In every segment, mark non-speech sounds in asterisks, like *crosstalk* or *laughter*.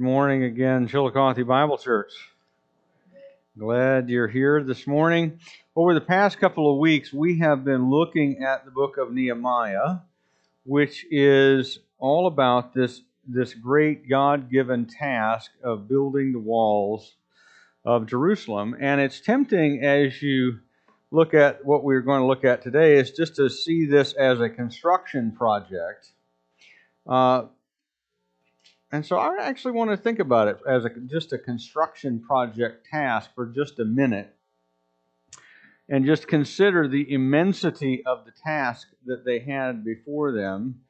Morning again, Chillicothe Bible Church. Glad you're here this morning. Over the past couple of weeks, we have been looking at the book of Nehemiah, which is all about this, this great God given task of building the walls of Jerusalem. And it's tempting as you look at what we're going to look at today, is just to see this as a construction project. Uh, and so I actually want to think about it as a, just a construction project task for just a minute and just consider the immensity of the task that they had before them.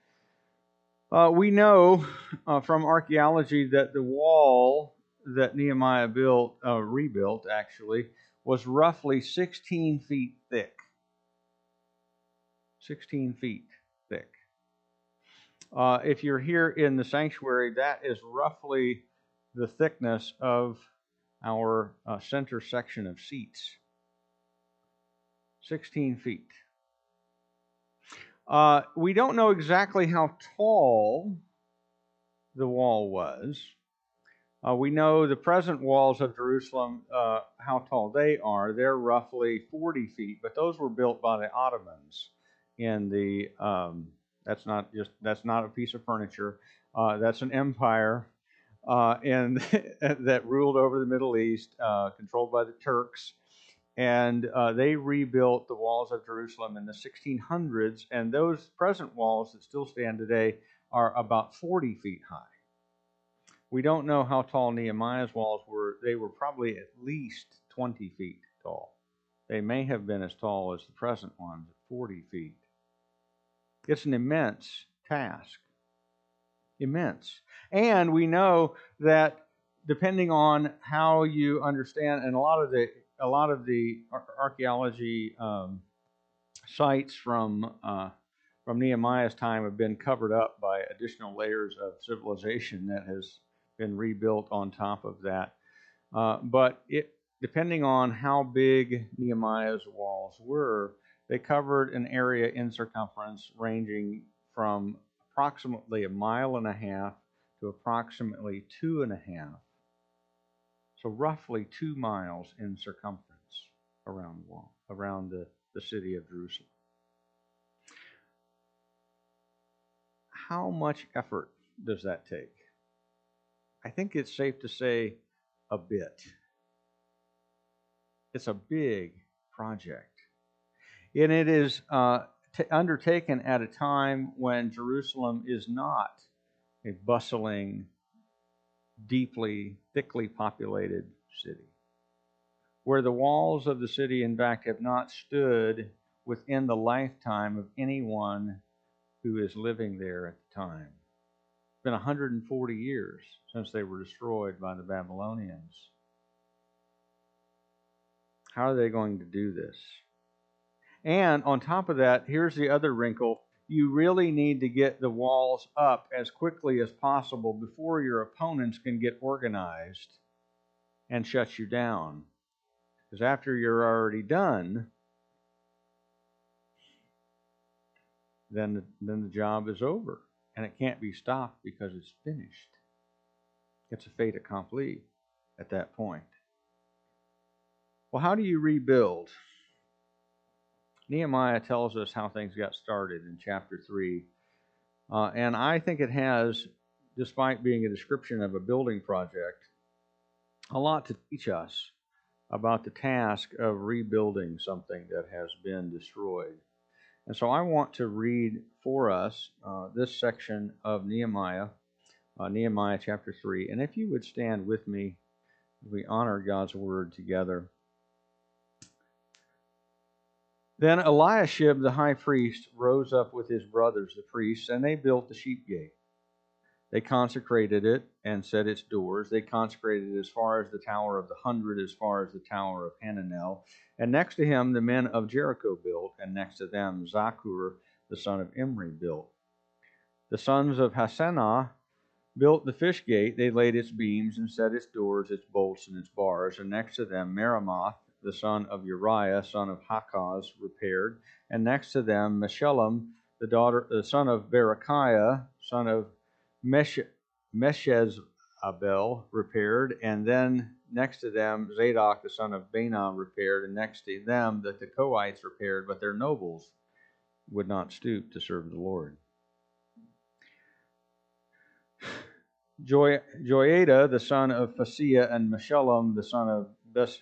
Uh, we know uh, from archaeology that the wall that Nehemiah built, uh, rebuilt actually, was roughly 16 feet thick. 16 feet thick. Uh, if you're here in the sanctuary, that is roughly the thickness of our uh, center section of seats 16 feet. Uh, we don't know exactly how tall the wall was. Uh, we know the present walls of Jerusalem, uh, how tall they are. They're roughly 40 feet, but those were built by the Ottomans in the um, that's not just that's not a piece of furniture. Uh, that's an empire, uh, and *laughs* that ruled over the Middle East, uh, controlled by the Turks, and uh, they rebuilt the walls of Jerusalem in the 1600s. And those present walls that still stand today are about 40 feet high. We don't know how tall Nehemiah's walls were. They were probably at least 20 feet tall. They may have been as tall as the present ones, 40 feet. It's an immense task. Immense. And we know that depending on how you understand, and a lot of the a lot of the archaeology um, sites from uh, from Nehemiah's time have been covered up by additional layers of civilization that has been rebuilt on top of that. Uh, but it, depending on how big Nehemiah's walls were, they covered an area in circumference ranging from approximately a mile and a half to approximately two and a half. So roughly two miles in circumference around the wall, around the, the city of Jerusalem. How much effort does that take? I think it's safe to say a bit. It's a big project. And it is uh, t- undertaken at a time when Jerusalem is not a bustling, deeply, thickly populated city. Where the walls of the city, in fact, have not stood within the lifetime of anyone who is living there at the time. It's been 140 years since they were destroyed by the Babylonians. How are they going to do this? And on top of that, here's the other wrinkle you really need to get the walls up as quickly as possible before your opponents can get organized and shut you down. Because after you're already done, then the, then the job is over and it can't be stopped because it's finished. It's a fait accompli at that point. Well, how do you rebuild? Nehemiah tells us how things got started in chapter 3. Uh, and I think it has, despite being a description of a building project, a lot to teach us about the task of rebuilding something that has been destroyed. And so I want to read for us uh, this section of Nehemiah, uh, Nehemiah chapter 3. And if you would stand with me, we honor God's word together. Then Eliashib the high priest rose up with his brothers, the priests, and they built the sheep gate. They consecrated it and set its doors. They consecrated it as far as the Tower of the Hundred, as far as the Tower of Hananel. And next to him, the men of Jericho built, and next to them, Zaccur, the son of Imri, built. The sons of Hassenaah built the fish gate. They laid its beams and set its doors, its bolts, and its bars. And next to them, Meremoth, the son of Uriah, son of Hakkoz, repaired, and next to them Meshullam, the daughter, the son of Berechiah, son of Mesh, Meshezabel, Abel repaired, and then next to them Zadok the son of Baana repaired, and next to them the Tekoites repaired, but their nobles would not stoop to serve the Lord. *sighs* Joiada the son of Paseah and Meshullam the son of Bes,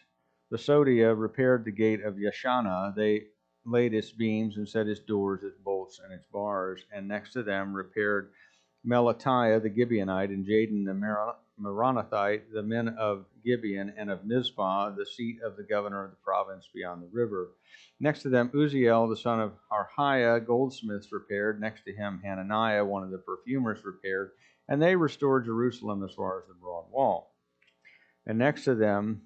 Besodiah repaired the gate of Yeshana. They laid its beams and set its doors, its bolts, and its bars, and next to them repaired Melatiah the Gibeonite and Jadon the Meronothite, the men of Gibeon and of Mizpah, the seat of the governor of the province beyond the river. Next to them, Uzziel, the son of Harhaiah, goldsmiths repaired. Next to him, Hananiah, one of the perfumers, repaired. And they restored Jerusalem as far as the broad wall. And next to them,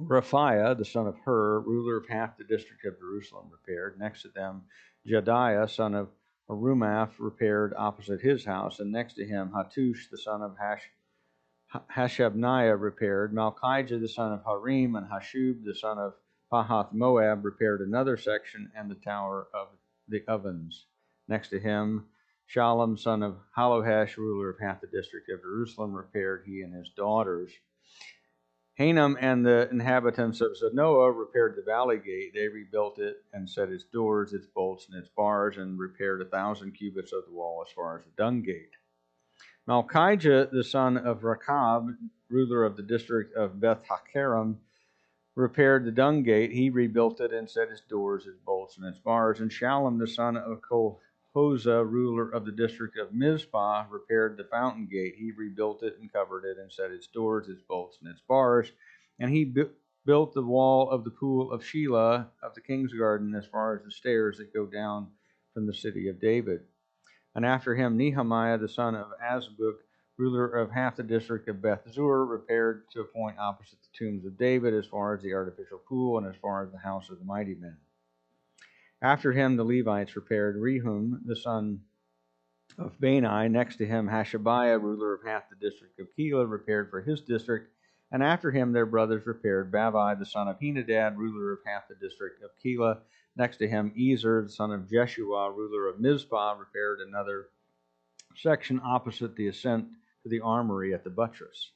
Rephaiah, the son of Hur, ruler of half the district of Jerusalem, repaired. Next to them, Jedaiah, son of Harumaph, repaired opposite his house. And next to him, Hattush, the son of Hash Hashabniah repaired. Malchijah the son of Harim and Hashub the son of Pahath Moab repaired another section and the tower of the ovens. Next to him, Shallum son of Hallohesh, ruler of half the district of Jerusalem, repaired he and his daughters. Hanam and the inhabitants of Zanoah repaired the valley gate. They rebuilt it and set its doors, its bolts, and its bars, and repaired a thousand cubits of the wall as far as the dung gate. Malchijah, the son of Rechab, ruler of the district of Beth Haccherem, repaired the dung gate. He rebuilt it and set its doors, its bolts, and its bars. And Shallum, the son of Colhozeh, ruler of the district of Mizpah, repaired the fountain gate. He rebuilt it and covered it and set its doors, its bolts, and its bars. And he bu- built the wall of the pool of Shelah of the king's garden as far as the stairs that go down from the city of David and after him Nehemiah the son of Azbuk, ruler of half the district of Beth Zur, repaired to a point opposite the tombs of David, as far as the artificial pool and as far as the house of the mighty men. After him the Levites repaired Rehum the son of Bani. Next to him Hashabiah, ruler of half the district of Keilah, repaired for his district. And after him their brothers repaired Bavai the son of Henadad, ruler of half the district of Keilah, Next to him, Ezer, the son of Jeshua, ruler of Mizpah, repaired another section opposite the ascent to the armory at the buttress.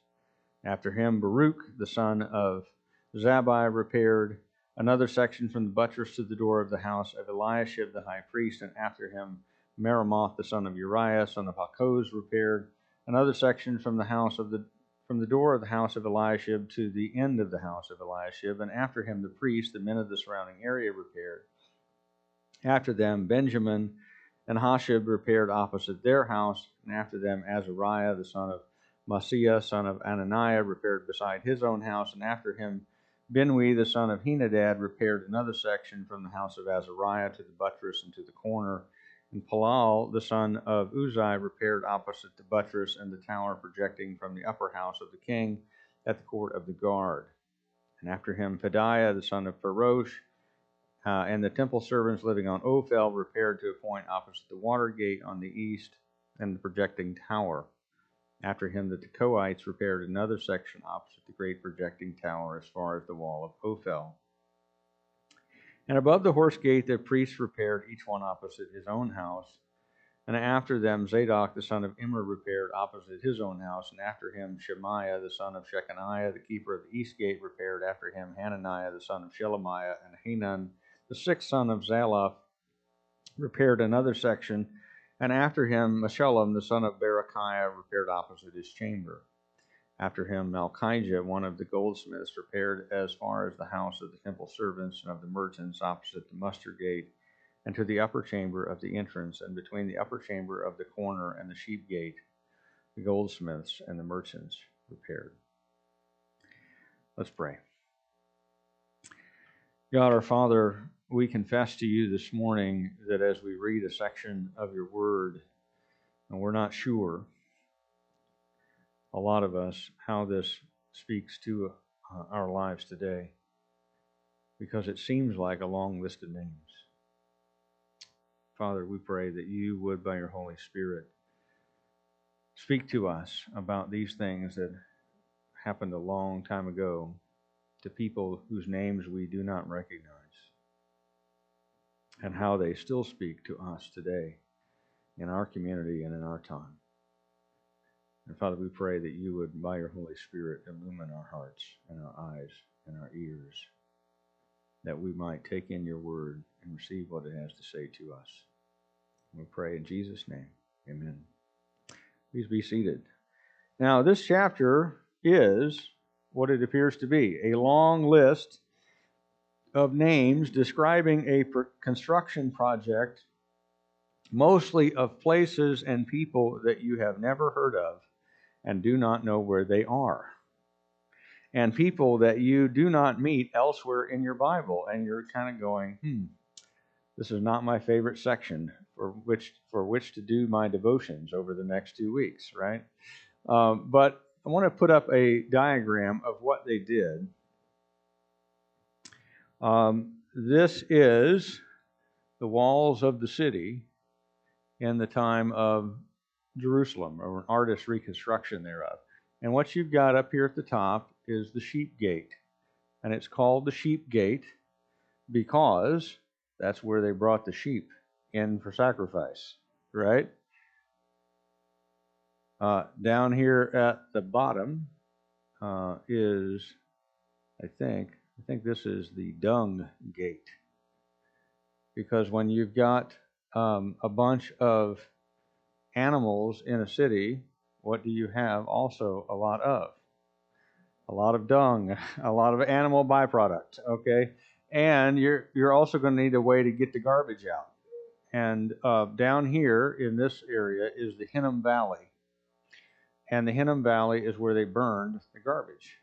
After him, Baruch, the son of Zabai, repaired another section from the buttress to the door of the house of Eliashib the high priest, and after him, Meremoth, the son of Uriah, son of Hakkoz, repaired another section from the house of the from the door of the house of Eliashib to the end of the house of Eliashib, and after him the priests, the men of the surrounding area, repaired. After them, Benjamin and Hashub repaired opposite their house, and after them, Azariah, the son of Maaseiah, son of Ananiah, repaired beside his own house, and after him, Binnui, the son of Henadad, repaired another section from the house of Azariah to the buttress and to the corner and Palal, the son of Uzai, repaired opposite the buttress and the tower projecting from the upper house of the king at the court of the guard. And after him, Pedaiah, the son of Parosh, uh, and the temple servants living on Ophel repaired to a point opposite the water gate on the east and the projecting tower. After him, the Tekoites repaired another section opposite the great projecting tower as far as the wall of Ophel. And above the horse gate the priests repaired, each one opposite his own house. And after them Zadok the son of Immer repaired opposite his own house. And after him Shemaiah the son of Shechaniah, the keeper of the east gate, repaired. After him Hananiah the son of Shelemiah, and Hanan the sixth son of Zalaph repaired another section. And after him Meshullam the son of Berechiah repaired opposite his chamber. After him, Malchijah, one of the goldsmiths, repaired as far as the house of the temple servants and of the merchants opposite the muster gate, and to the upper chamber of the entrance, and between the upper chamber of the corner and the sheep gate, the goldsmiths and the merchants repaired. Let's pray. God our Father, we confess to you this morning that as we read a section of your word, and we're not sure a lot of us how this speaks to uh, our lives today because it seems like a long list of names. Father, we pray that you would, by your Holy Spirit, speak to us about these things that happened a long time ago to people whose names we do not recognize, and how they still speak to us today in our community and in our time. And Father, we pray that you would, by your Holy Spirit, illumine our hearts and our eyes and our ears, that we might take in your word and receive what it has to say to us. We pray in Jesus' name. Amen. Please be seated. Now, this chapter is what it appears to be a long list of names describing a construction project, mostly of places and people that you have never heard of and do not know where they are. And people that you do not meet elsewhere in your Bible, and you're kind of going, hmm, this is not my favorite section for which for which to do my devotions over the next two weeks, right? Um, but I want to put up a diagram of what they did. Um, this is the walls of the city in the time of Jerusalem, or an artist's reconstruction thereof. And what you've got up here at the top is the sheep gate. And it's called the sheep gate because that's where they brought the sheep in for sacrifice, right? Uh, down here at the bottom uh, is, I think, I think this is the dung gate. Because when you've got um, a bunch of animals in a city, what do you have also a lot of? A lot of dung, *laughs* a lot of animal byproduct, okay? And you're, you're also going to need a way to get the garbage out. And uh, down here in this area is the Hinnom Valley. And the Hinnom Valley is where they burned the garbage.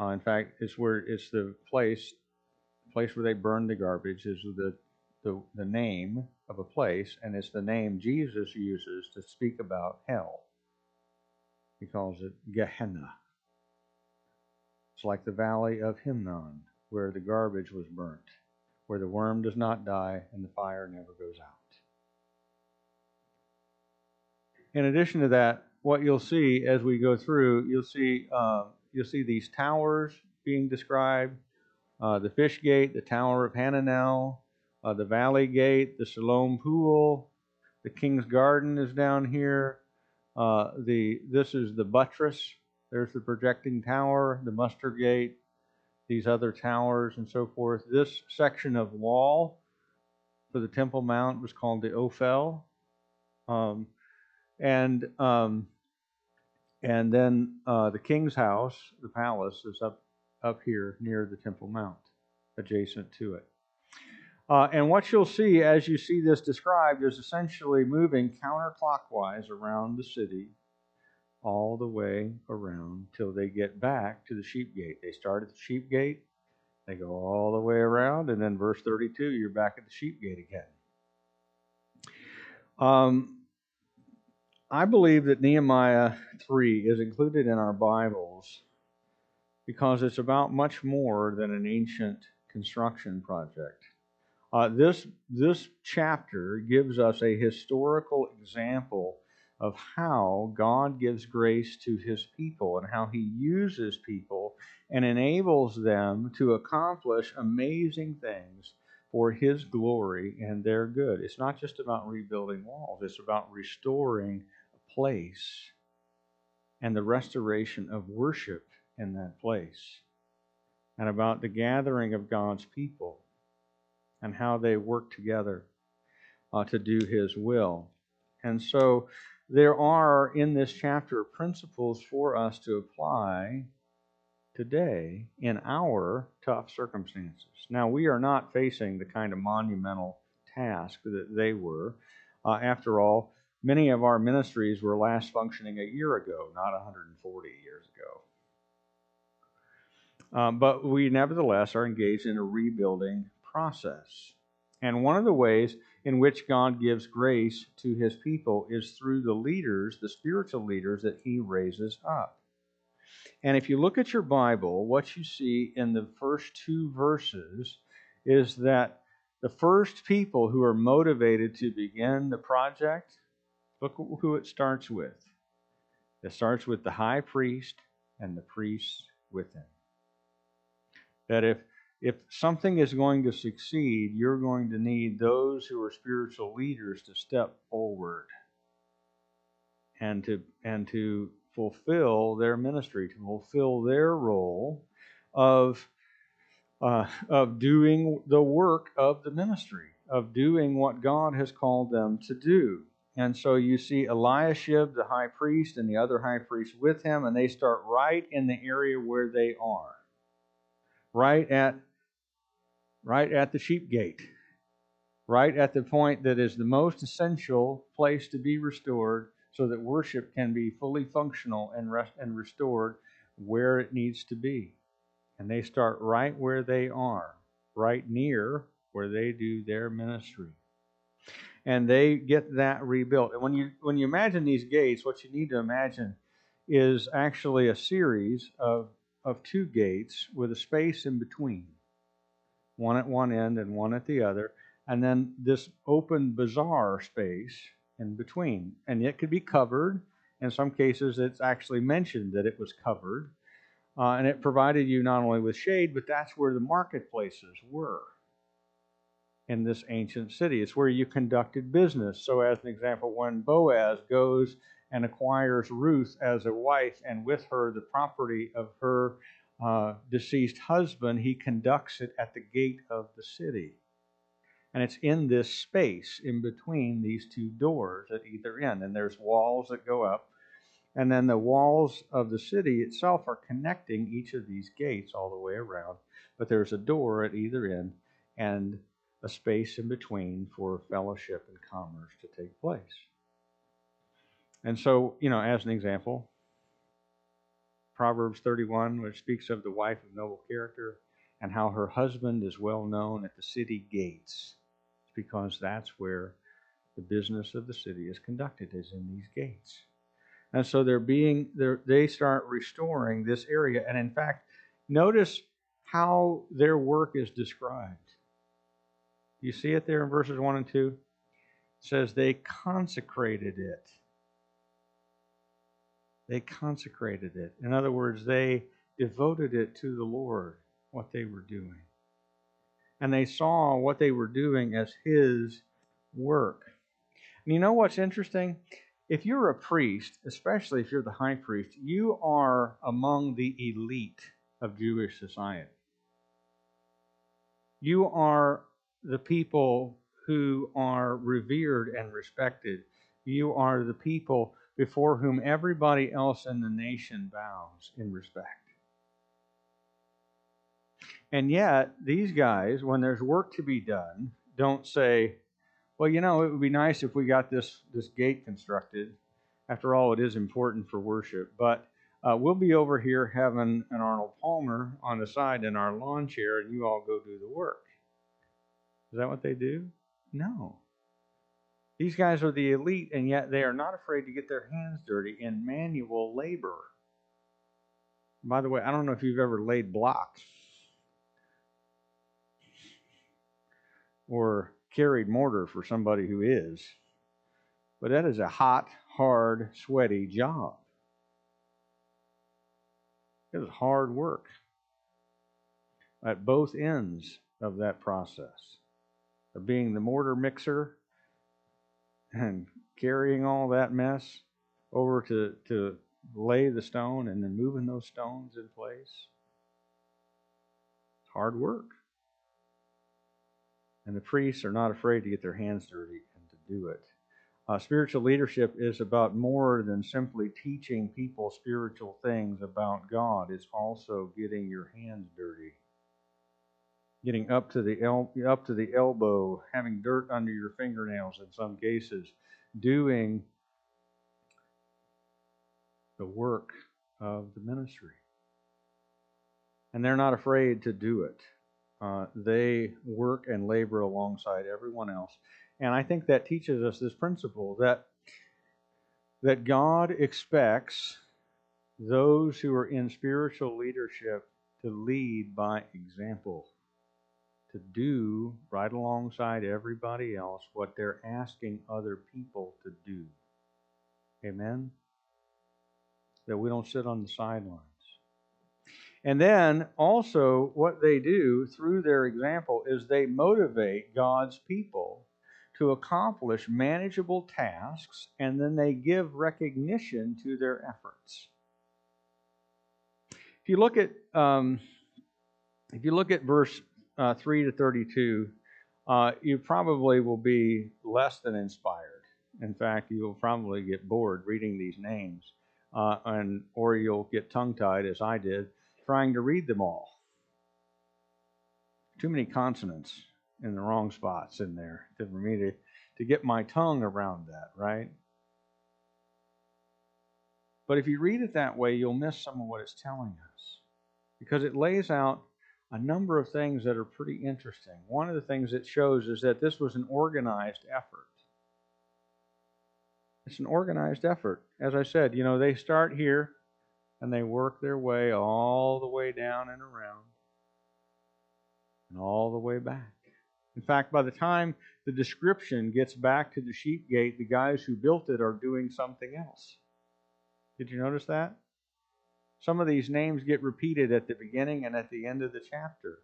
Uh, in fact, it's where it's the place, place where they burn the garbage is the the, the name of a place, and it's the name Jesus uses to speak about hell. He calls it Gehenna. It's like the valley of Hinnom, where the garbage was burnt, where the worm does not die and the fire never goes out. In addition to that, what you'll see as we go through, you'll see uh, you'll see these towers being described, uh, the fish gate, the tower of Hananel, uh, the Valley Gate, the Siloam Pool, the King's Garden is down here. Uh, the this is the buttress. There's the projecting tower, the muster gate, these other towers, and so forth. This section of wall for the Temple Mount was called the Ophel, um, and um, and then uh, the king's house, the palace, is up up here near the Temple Mount, adjacent to it. Uh, and what you'll see as you see this described is essentially moving counterclockwise around the city all the way around till they get back to the sheep gate. They start at the sheep gate, they go all the way around, and then verse 32, you're back at the sheep gate again. Um, I believe that Nehemiah 3 is included in our Bibles because it's about much more than an ancient construction project. Uh, this, this chapter gives us a historical example of how God gives grace to his people and how he uses people and enables them to accomplish amazing things for his glory and their good. It's not just about rebuilding walls, it's about restoring place and the restoration of worship in that place and about the gathering of God's people and how they work together uh, to do His will. And so there are in this chapter principles for us to apply today in our tough circumstances. Now, we are not facing the kind of monumental task that they were. Uh, after all, many of our ministries were last functioning a year ago, not 140 years ago. Um, but we nevertheless are engaged in a rebuilding process. And one of the ways in which God gives grace to his people is through the leaders, the spiritual leaders that he raises up. And if you look at your Bible, what you see in the first two verses is that the first people who are motivated to begin the project, look who it starts with. It starts with the high priest and the priests with him. That if if something is going to succeed, you're going to need those who are spiritual leaders to step forward and to and to fulfill their ministry, to fulfill their role of uh, of doing the work of the ministry, of doing what God has called them to do. And so you see Eliashib, the high priest, and the other high priest with him, and they start right in the area where they are, right at right at the sheep gate, right at the point that is the most essential place to be restored, so that worship can be fully functional and rest and restored where it needs to be. And they start right where they are, right near where they do their ministry and they get that rebuilt. And when you when you imagine these gates, what you need to imagine is actually a series of of two gates with a space in between, one at one end and one at the other, and then this open bazaar space in between. And it could be covered. In some cases, it's actually mentioned that it was covered. Uh, and it provided you not only with shade, but that's where the marketplaces were in this ancient city. It's where you conducted business. So, as an example, when Boaz goes and acquires Ruth as a wife, and with her the property of her uh, deceased husband, he conducts it at the gate of the city. And it's in this space in between these two doors at either end. And there's walls that go up. And then the walls of the city itself are connecting each of these gates all the way around. But there's a door at either end. And a space in between for fellowship and commerce to take place. And so, you know, as an example, Proverbs 31, which speaks of the wife of noble character and how her husband is well known at the city gates, because that's where the business of the city is conducted, is in these gates. And so they're being, they're, they start restoring this area. And in fact, notice how their work is described. You see it there in verses 1 and 2? It says they consecrated it. They consecrated it. In other words, they devoted it to the Lord, what they were doing. And they saw what they were doing as His work. And you know what's interesting? If you're a priest, especially if you're the high priest, you are among the elite of Jewish society. You are the people who are revered and respected. You are the people before whom everybody else in the nation bows in respect. And yet, these guys, when there's work to be done, don't say, well, you know, it would be nice if we got this, this gate constructed. After all, it is important for worship. But uh, we'll be over here having an Arnold Palmer on the side in our lawn chair, and you all go do the work. Is that what they do? No. These guys are the elite, and yet they are not afraid to get their hands dirty in manual labor. By the way, I don't know if you've ever laid blocks or carried mortar for somebody who is, but that is a hot, hard, sweaty job. It is hard work at both ends of that process of being the mortar mixer and carrying all that mess over to, to lay the stone and then moving those stones in place. It's hard work. And the priests are not afraid to get their hands dirty and to do it. Uh, spiritual leadership is about more than simply teaching people spiritual things about God. It's also getting your hands dirty getting up to the el- up to the elbow, having dirt under your fingernails in some cases, doing the work of the ministry. And they're not afraid to do it. Uh, they work and labor alongside everyone else. And I think that teaches us this principle that that God expects those who are in spiritual leadership to lead by example to do right alongside everybody else what they're asking other people to do. Amen? That we don't sit on the sidelines. And then also, what they do through their example is they motivate God's people to accomplish manageable tasks, and then they give recognition to their efforts. If you look at um, if you look at verse uh, three to thirty-two, uh, you probably will be less than inspired. In fact, you will probably get bored reading these names, uh, and or you'll get tongue-tied, as I did, trying to read them all. Too many consonants in the wrong spots in there for me to, to get my tongue around that, right? But if you read it that way, you'll miss some of what it's telling us because it lays out a number of things that are pretty interesting. One of the things it shows is that this was an organized effort. It's an organized effort. As I said, you know, they start here and they work their way all the way down and around and all the way back. In fact, by the time the description gets back to the sheep gate, the guys who built it are doing something else. Did you notice that? Some of these names get repeated at the beginning and at the end of the chapter.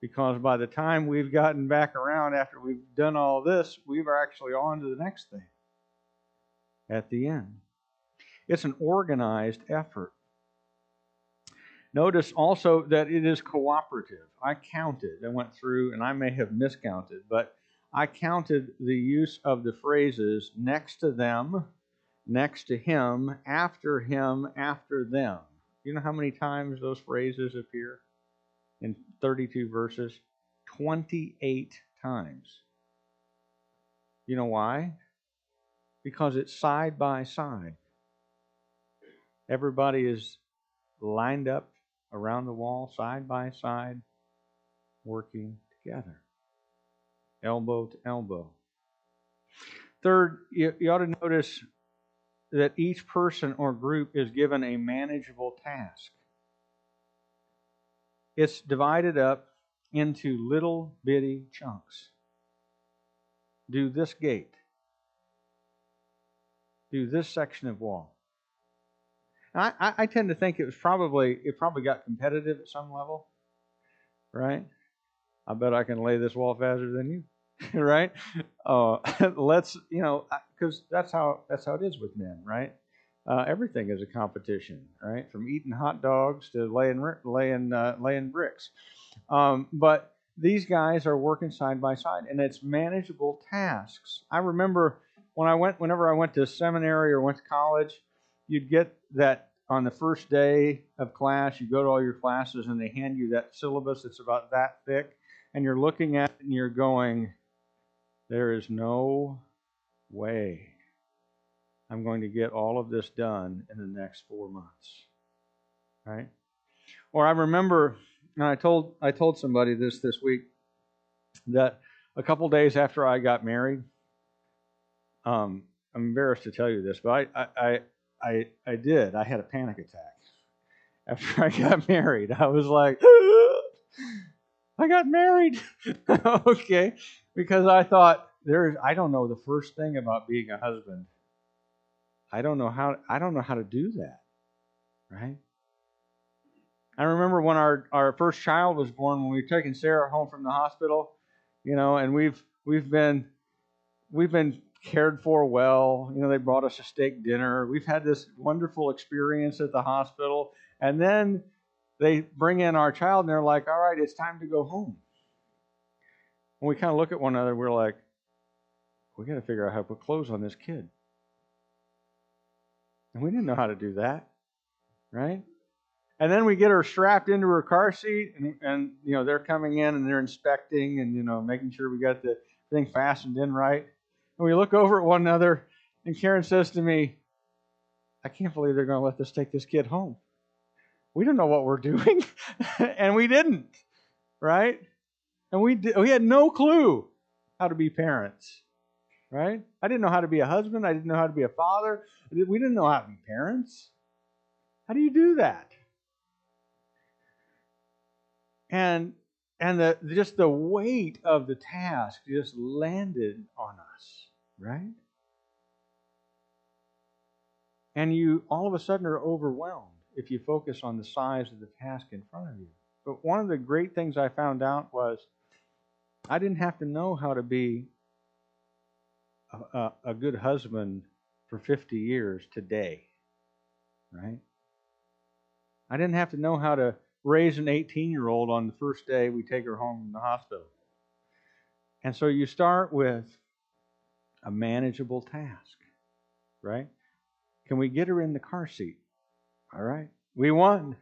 Because by the time we've gotten back around after we've done all this, we're actually on to the next thing at the end. It's an organized effort. Notice also that it is cooperative. I counted, I went through, and I may have miscounted, but I counted the use of the phrases next to them, next to him, after him, after them. You know how many times those phrases appear in 32 verses? 28 times. You know why? Because it's side by side. Everybody is lined up around the wall, side by side, working together, elbow to elbow. Third, you, you ought to notice that each person or group is given a manageable task. It's divided up into little bitty chunks. Do this gate. Do this section of wall. I, I, I tend to think it was probably it probably got competitive at some level, right? I bet I can lay this wall faster than you, *laughs* right? Uh, *laughs* let's you know because that's how that's how it is with men, right? Uh, everything is a competition, right? From eating hot dogs to laying laying uh, laying bricks. Um, but these guys are working side by side, and it's manageable tasks. I remember when I went, whenever I went to seminary or went to college, you'd get that on the first day of class, you go to all your classes and they hand you that syllabus that's about that thick, and you're looking at it and you're going, There is no way I'm going to get all of this done in the next four months. Right? Or I remember, and I told I told somebody this this week that a couple days after I got married, um, I'm embarrassed to tell you this, but I, I, I, I did. I had a panic attack after I got *laughs* married. I was like, I got married. *laughs* okay. Because I thought there's I don't know the first thing about being a husband. I don't know how I don't know how to do that. Right? I remember when our, our first child was born, when we were taking Sarah home from the hospital, you know, and we've we've been we've been cared for well. You know, they brought us a steak dinner. We've had this wonderful experience at the hospital. And then they bring in our child and they're like, all right, it's time to go home. And we kind of look at one another, we're like, we got to figure out how to put clothes on this kid. And we didn't know how to do that, right? And then we get her strapped into her car seat, and, and you know they're coming in and they're inspecting and you know making sure we got the thing fastened in right. And we look over at one another, and Karen says to me, I can't believe they're going to let us take this kid home. We don't know what we're doing. *laughs* and we didn't, right? And we, we had no clue how to be parents, right? I didn't know how to be a husband. I didn't know how to be a father. We didn't know how to be parents. How do you do that? And and the, just the weight of the task just landed on us right? And you all of a sudden are overwhelmed if you focus on the size of the task in front of you. But one of the great things I found out was I didn't have to know how to be a, a, a good husband for 50 years today, right? I didn't have to know how to raise an 18 year old on the first day we take her home from the hospital. And so you start with a manageable task, right? Can we get her in the car seat? All right. We won,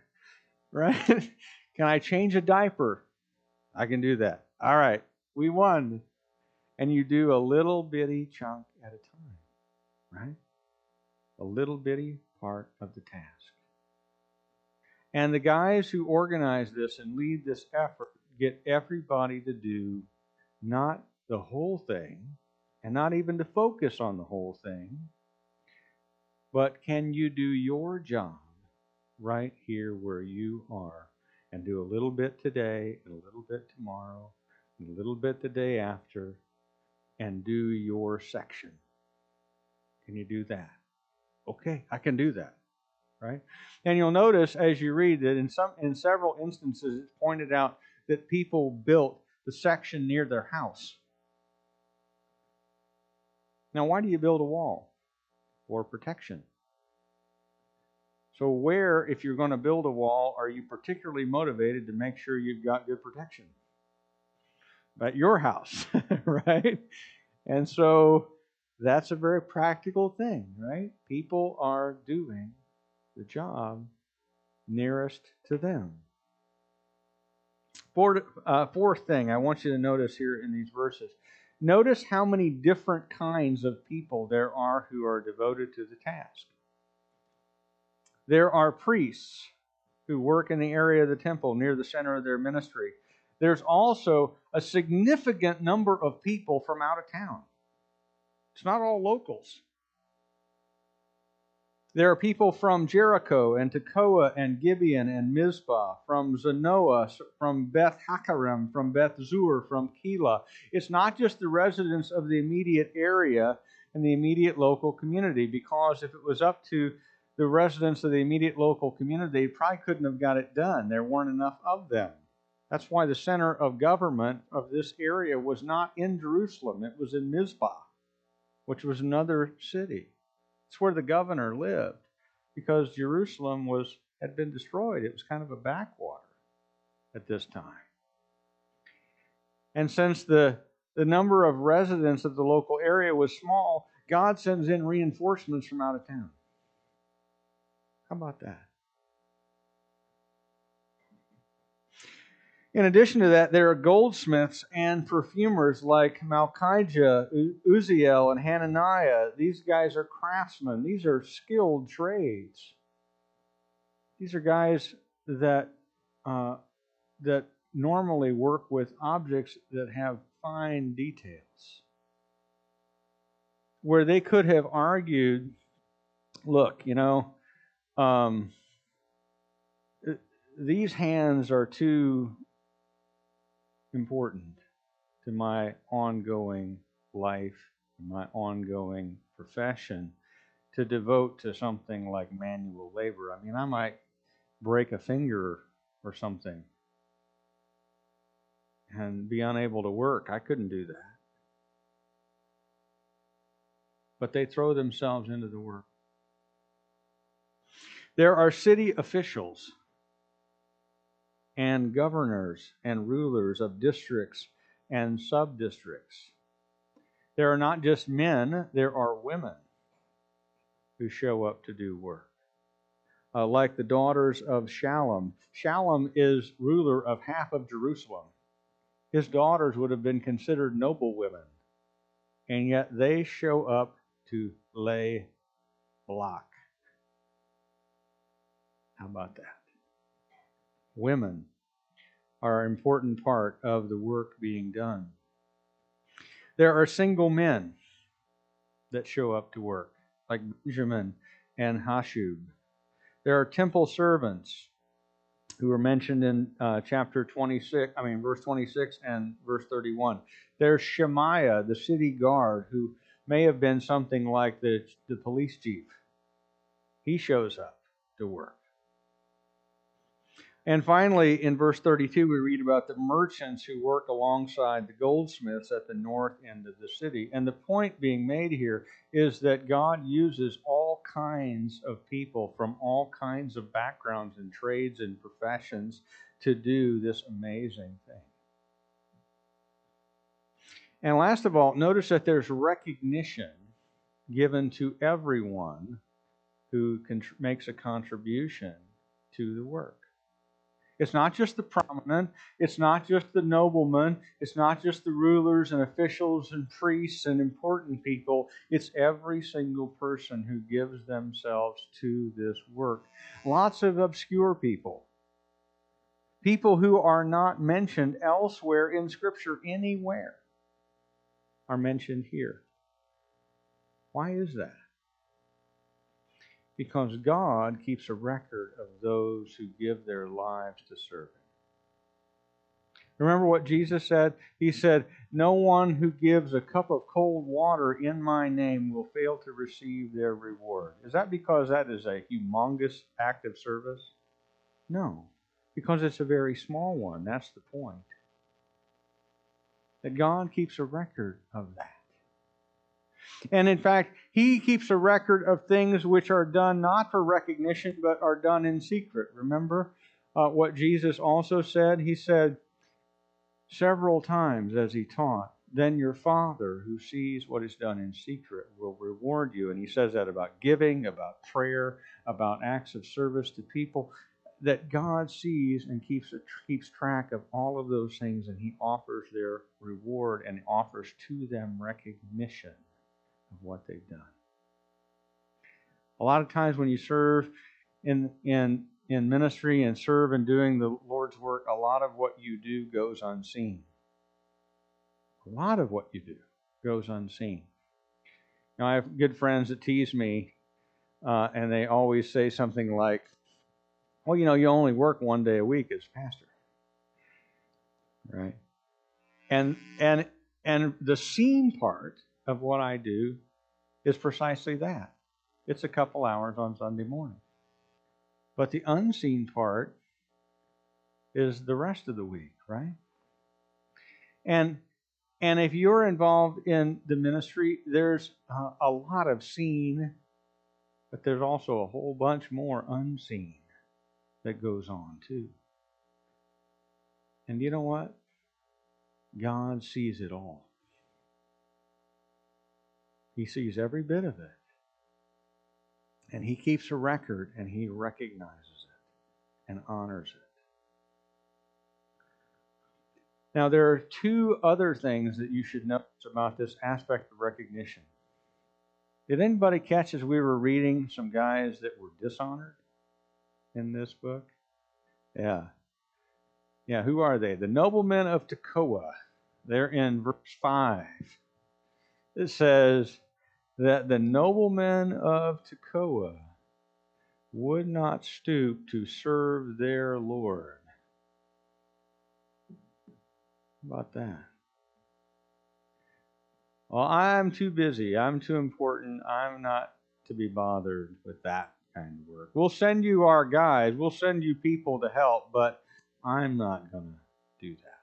right? *laughs* can I change a diaper? I can do that. All right. We won. And you do a little bitty chunk at a time, right? A little bitty part of the task. And the guys who organize this and lead this effort get everybody to do not the whole thing and not even to focus on the whole thing, but can you do your job right here where you are and do a little bit today and a little bit tomorrow and a little bit the day after and do your section? Can you do that? Okay, I can do that. Right? And you'll notice as you read that in some in several instances it's pointed out that people built the section near their house. Now, why do you build a wall? For protection. So, where, if you're going to build a wall, are you particularly motivated to make sure you've got good protection? At your house, *laughs* right? And so that's a very practical thing, right? People are doing the job nearest to them. Fourth, uh, fourth thing I want you to notice here in these verses notice how many different kinds of people there are who are devoted to the task. There are priests who work in the area of the temple near the center of their ministry. There's also a significant number of people from out of town. It's not all locals. There are people from Jericho and Tekoa and Gibeon and Mizpah, from Zanoah, from Beth Haccherem, from Beth Zur, from Keilah. It's not just the residents of the immediate area and the immediate local community, because if it was up to the residents of the immediate local community, probably couldn't have got it done. There weren't enough of them. That's why the center of government of this area was not in Jerusalem, it was in Mizpah, which was another city. It's where the governor lived because Jerusalem was had been destroyed. It was kind of a backwater at this time. And since the, the number of residents of the local area was small, God sends in reinforcements from out of town. How about that? In addition to that, there are goldsmiths and perfumers like Malchijah, Uzziel, and Hananiah. These guys are craftsmen. These are skilled trades. These are guys that uh, that normally work with objects that have fine details. Where they could have argued, look, you know, um, these hands are too important to my ongoing life, my ongoing profession, to devote to something like manual labor. I mean, I might break a finger or something and be unable to work. I couldn't do that. But they throw themselves into the work. There are city officials and governors and rulers of districts and sub-districts. There are not just men, there are women who show up to do work. Uh, like the daughters of Shallum. Shallum is ruler of half of Jerusalem. His daughters would have been considered noble women, and yet they show up to lay block. How about that? women are an important part of the work being done. There are single men that show up to work, like Benjamin and Hashub. There are temple servants who are mentioned in uh, chapter 26, I mean, verse 26 and verse 31. There's Shemaiah, the city guard, who may have been something like the, the police chief. He shows up to work. And finally, in verse 32, we read about the merchants who work alongside the goldsmiths at the north end of the city. And the point being made here is that God uses all kinds of people from all kinds of backgrounds and trades and professions to do this amazing thing. And last of all, notice that there's recognition given to everyone who makes a contribution to the work. It's not just the prominent, it's not just the noblemen, it's not just the rulers and officials and priests and important people. It's every single person who gives themselves to this work. Lots of obscure people. People who are not mentioned elsewhere in Scripture anywhere are mentioned here. Why is that? Because God keeps a record of those who give their lives to serve Him. Remember what Jesus said? He said, No one who gives a cup of cold water in my name will fail to receive their reward. Is that because that is a humongous act of service? No, because it's a very small one. That's the point. That God keeps a record of that. And in fact, he keeps a record of things which are done not for recognition, but are done in secret. Remember uh, what Jesus also said? He said several times as he taught, Then your Father, who sees what is done in secret, will reward you. And he says that about giving, about prayer, about acts of service to people. That God sees and keeps keeps track of all of those things, and He offers their reward and offers to them recognition of what they've done. A lot of times when you serve in, in, in ministry and serve in doing the Lord's work, a lot of what you do goes unseen. A lot of what you do goes unseen. Now, I have good friends that tease me, uh, and they always say something like, well, you know, you only work one day a week as pastor. Right? And and and the seen part of what I do is precisely that. It's a couple hours on Sunday morning. But the unseen part is the rest of the week, right? And and if you're involved in the ministry, there's uh, a lot of seen, but there's also a whole bunch more unseen that goes on too. And you know what? God sees it all. He sees every bit of it. And he keeps a record and he recognizes it and honors it. Now, there are two other things that you should notice about this aspect of recognition. Did anybody catch as we were reading some guys that were dishonored in this book? Yeah. Yeah, who are they? The noblemen of Tekoa. They're in verse 5. It says, that the noblemen of Tekoa would not stoop to serve their Lord. How about that? Well, I'm too busy. I'm too important. I'm not to be bothered with that kind of work. We'll send you our guys, we'll send you people to help, but I'm not going to do that.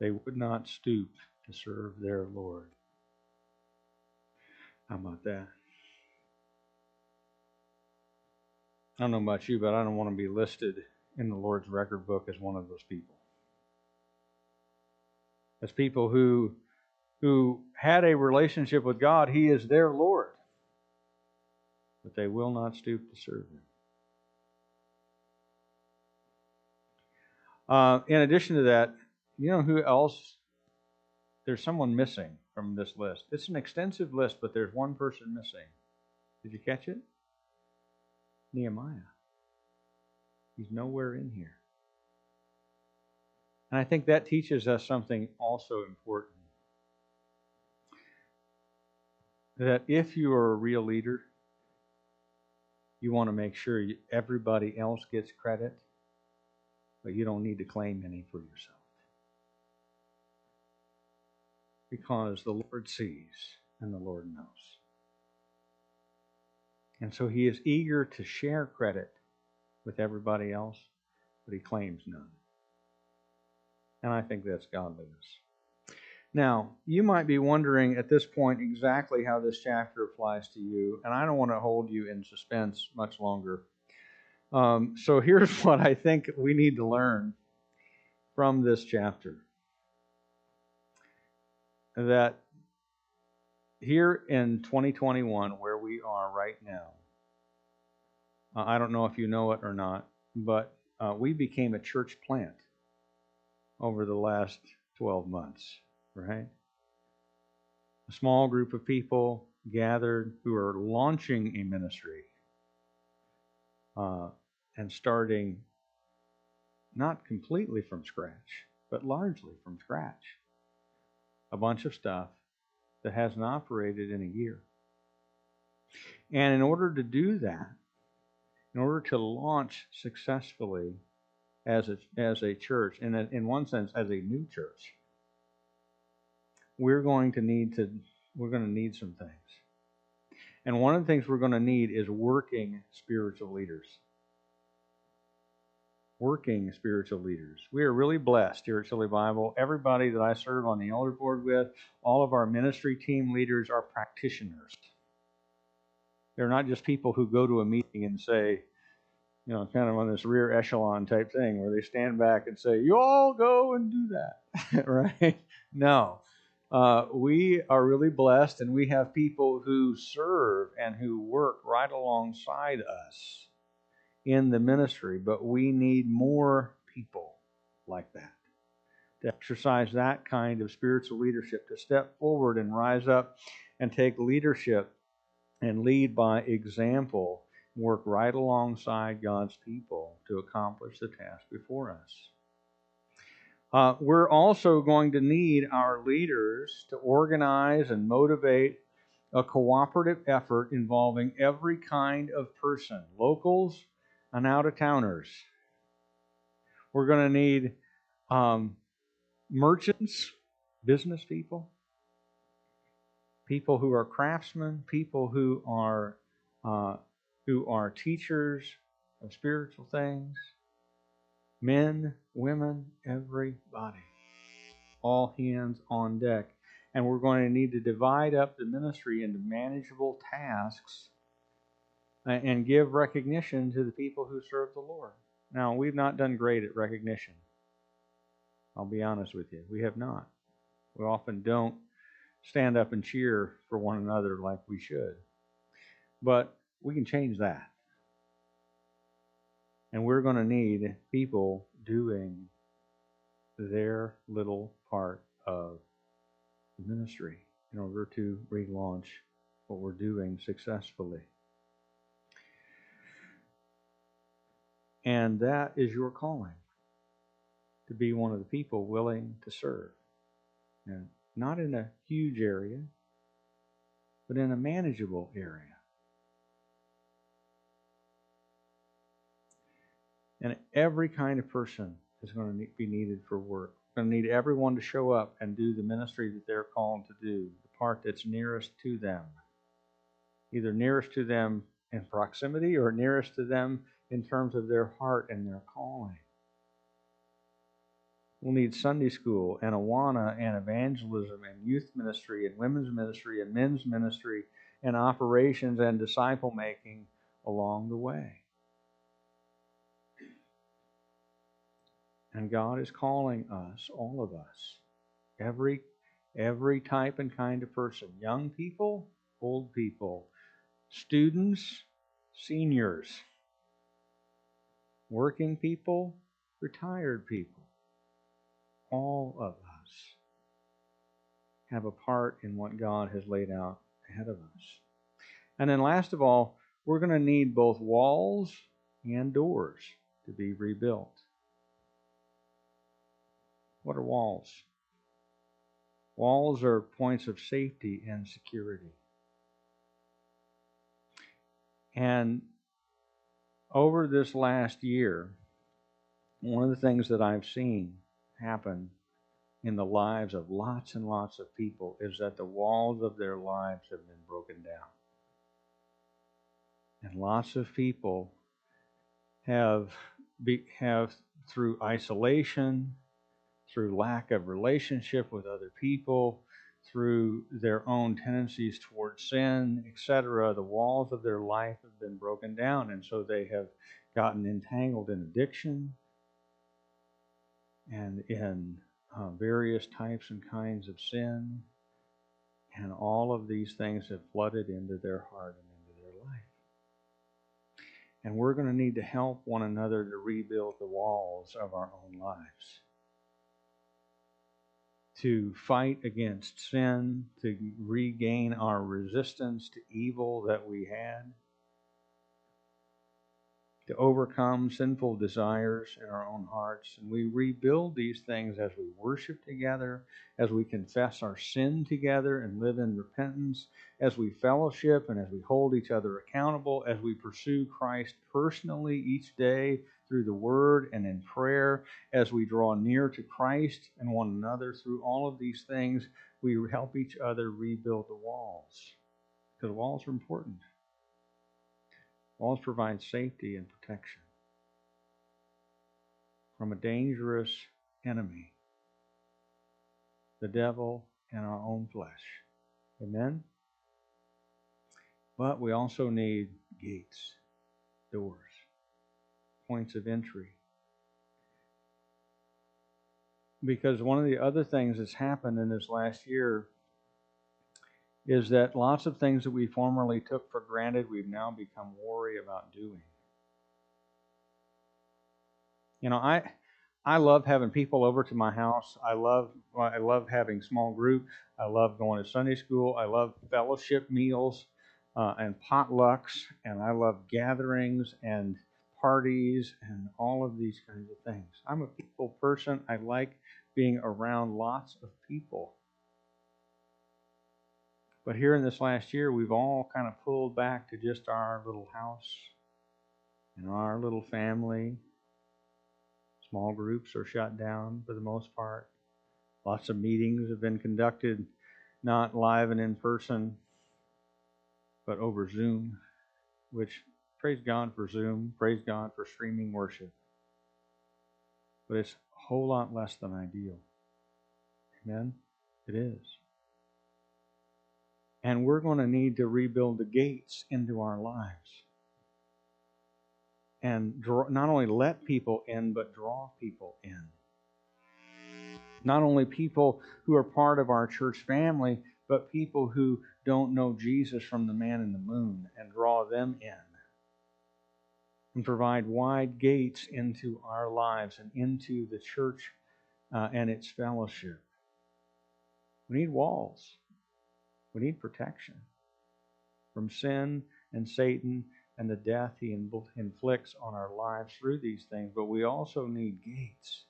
They would not stoop to serve their Lord. How about that? I don't know about you, but I don't want to be listed in the Lord's record book as one of those people. As people who who had a relationship with God, He is their Lord. But they will not stoop to serve Him. Uh, in addition to that, you know who else? There's someone missing from this list. It's an extensive list, but there's one person missing. Did you catch it? Nehemiah. He's nowhere in here. And I think that teaches us something also important. That if you are a real leader, you want to make sure everybody else gets credit, but you don't need to claim any for yourself because the Lord sees and the Lord knows. And so he is eager to share credit with everybody else, but he claims none. And I think that's godliness. Now, you might be wondering at this point exactly how this chapter applies to you, and I don't want to hold you in suspense much longer. Um, so here's *laughs* what I think we need to learn from this chapter that here in 2021, where we are right now, uh, I don't know if you know it or not, but uh, we became a church plant over the last 12 months, right? A small group of people gathered who are launching a ministry uh, and starting not completely from scratch, but largely from scratch. A bunch of stuff that hasn't operated in a year. And in order to do that, in order to launch successfully as a, as a church, in, a, in one sense, as a new church, we're going to need to we're going to need some things. And one of the things we're going to need is working spiritual leaders. Working spiritual leaders. We are really blessed here at Chili Bible. Everybody that I serve on the elder board with, all of our ministry team leaders are practitioners. They're not just people who go to a meeting and say, you know, kind of on this rear echelon type thing where they stand back and say, you all go and do that, *laughs* right? No. Uh, we are really blessed and we have people who serve and who work right alongside us in the ministry, but we need more people like that to exercise that kind of spiritual leadership, to step forward and rise up and take leadership and lead by example, work right alongside God's people to accomplish the task before us. Uh, we're also going to need our leaders to organize and motivate a cooperative effort involving every kind of person, locals and out of towners. We're going to need um, merchants, business people, people who are craftsmen, people who are uh, who are teachers of spiritual things, men, women, everybody, all hands on deck. And we're going to need to divide up the ministry into manageable tasks and give recognition to the people who serve the Lord. Now, we've not done great at recognition. I'll be honest with you. We have not. We often don't stand up and cheer for one another like we should. But we can change that. And we're going to need people doing their little part of the ministry in order to relaunch what we're doing successfully. And that is your calling to be one of the people willing to serve. And not in a huge area, but in a manageable area. And every kind of person is going to be needed for work. We're going to need everyone to show up and do the ministry that they're called to do, the part that's nearest to them. Either nearest to them in proximity or nearest to them in terms of their heart and their calling. We'll need Sunday school and Awana and evangelism and youth ministry and women's ministry and men's ministry and operations and disciple making along the way. And God is calling us, all of us, every every type and kind of person, young people, old people, students, seniors, working people, retired people all of us have a part in what God has laid out ahead of us. And then, last of all, we're going to need both walls and doors to be rebuilt. What are walls? Walls are points of safety and security. And over this last year, one of the things that I've seen happen in the lives of lots and lots of people is that the walls of their lives have been broken down. And lots of people have be, have through isolation, through lack of relationship with other people, through their own tendencies towards sin, etc., the walls of their life have been broken down, and so they have gotten entangled in addiction and in uh, various types and kinds of sin, and all of these things have flooded into their heart and into their life. And we're going to need to help one another to rebuild the walls of our own lives to fight against sin, to regain our resistance to evil that we had, to overcome sinful desires in our own hearts. And we rebuild these things as we worship together, as we confess our sin together and live in repentance, as we fellowship and as we hold each other accountable, as we pursue Christ personally each day through the Word and in prayer, as we draw near to Christ and one another through all of these things, we help each other rebuild the walls. Because walls are important. Walls provide safety and protection from a dangerous enemy, the devil and our own flesh. Amen? But we also need gates, doors, points of entry. Because one of the other things that's happened in this last year is that lots of things that we formerly took for granted, we've now become worried about doing. You know, I I love having people over to my house. I love I love having small groups. I love going to Sunday school. I love fellowship meals uh, and potlucks, and I love gatherings and parties and all of these kinds of things. I'm a people person. I like being around lots of people. But here in this last year, we've all kind of pulled back to just our little house and our little family. Small groups are shut down for the most part. Lots of meetings have been conducted not live and in person, but over Zoom, which praise God for Zoom, praise God for streaming worship. But it's a whole lot less than ideal. Amen? It is. And we're going to need to rebuild the gates into our lives. And draw, not only let people in, but draw people in. Not only people who are part of our church family, but people who don't know Jesus from the man in the moon and draw them in. And provide wide gates into our lives and into the church uh, and its fellowship. We need walls. We need protection from sin and Satan and the death he inflicts on our lives through these things, but we also need gates.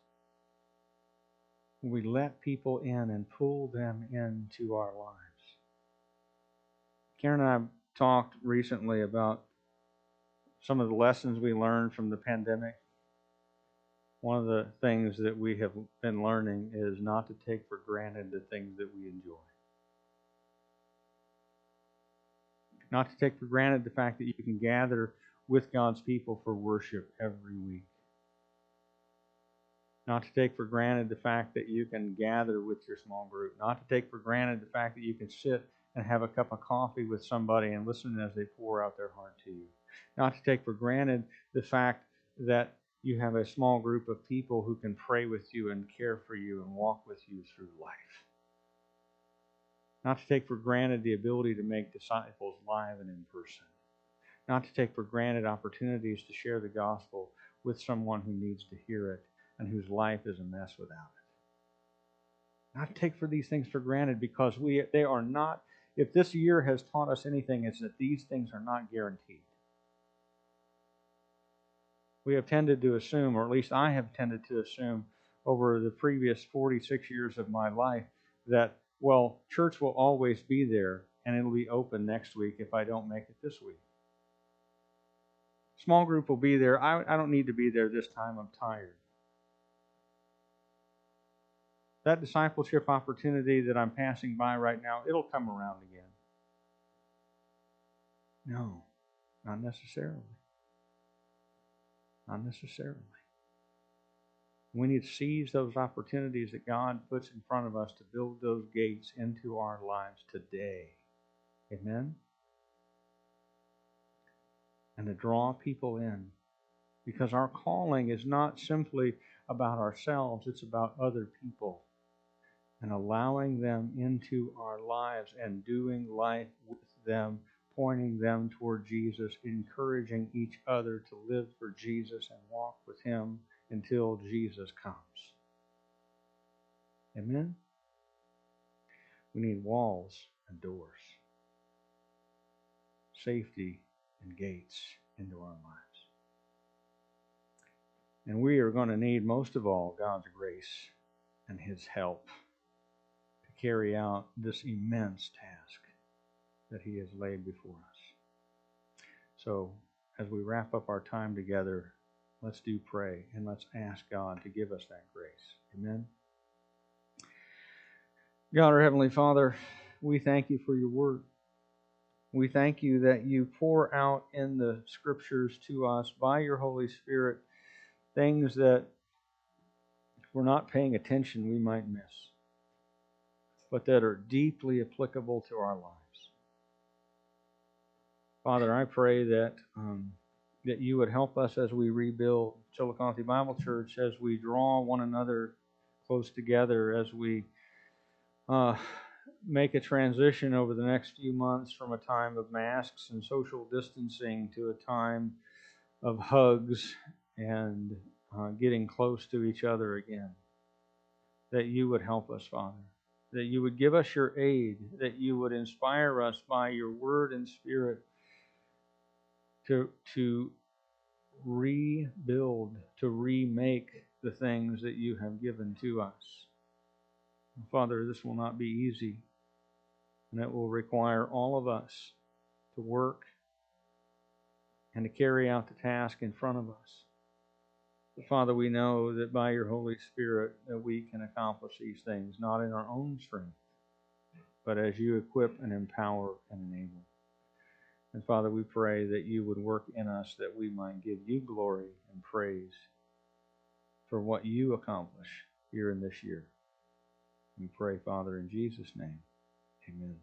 We let people in and pull them into our lives. Karen and I talked recently about some of the lessons we learned from the pandemic. One of the things that we have been learning is not to take for granted the things that we enjoy. Not to take for granted the fact that you can gather with God's people for worship every week. Not to take for granted the fact that you can gather with your small group. Not to take for granted the fact that you can sit and have a cup of coffee with somebody and listen as they pour out their heart to you. Not to take for granted the fact that you have a small group of people who can pray with you and care for you and walk with you through life not to take for granted the ability to make disciples live and in person, not to take for granted opportunities to share the gospel with someone who needs to hear it and whose life is a mess without it. Not to take for these things for granted because we they are not if this year has taught us anything, it's that these things are not guaranteed. We have tended to assume, or at least I have tended to assume over the previous 46 years of my life, that well, church will always be there and it'll be open next week if I don't make it this week. Small group will be there. I, I don't need to be there this time. I'm tired. That discipleship opportunity that I'm passing by right now, it'll come around again. No, not necessarily. Not necessarily. We need to seize those opportunities that God puts in front of us to build those gates into our lives today. Amen? And to draw people in. Because our calling is not simply about ourselves, it's about other people. And allowing them into our lives and doing life with them, pointing them toward Jesus, encouraging each other to live for Jesus and walk with Him until Jesus comes. Amen? We need walls and doors, safety and gates into our lives. And we are going to need, most of all, God's grace and His help to carry out this immense task that He has laid before us. So, as we wrap up our time together, let's do pray and let's ask God to give us that grace. Amen. God, our Heavenly Father, we thank you for your word. We thank you that you pour out in the scriptures to us by your Holy Spirit things that if we're not paying attention, we might miss, but that are deeply applicable to our lives. Father, I pray that um, that you would help us as we rebuild Chillicothe Bible Church, as we draw one another close together, as we uh, make a transition over the next few months from a time of masks and social distancing to a time of hugs and uh, getting close to each other again. That you would help us, Father. That you would give us your aid. That you would inspire us by your word and spirit to, to rebuild, to remake the things that you have given to us. Father, this will not be easy, and it will require all of us to work and to carry out the task in front of us. But Father, we know that by your Holy Spirit that we can accomplish these things, not in our own strength, but as you equip and empower and enable. And Father, we pray that you would work in us that we might give you glory and praise for what you accomplish here in this year. We pray, Father, in Jesus' name. Amen.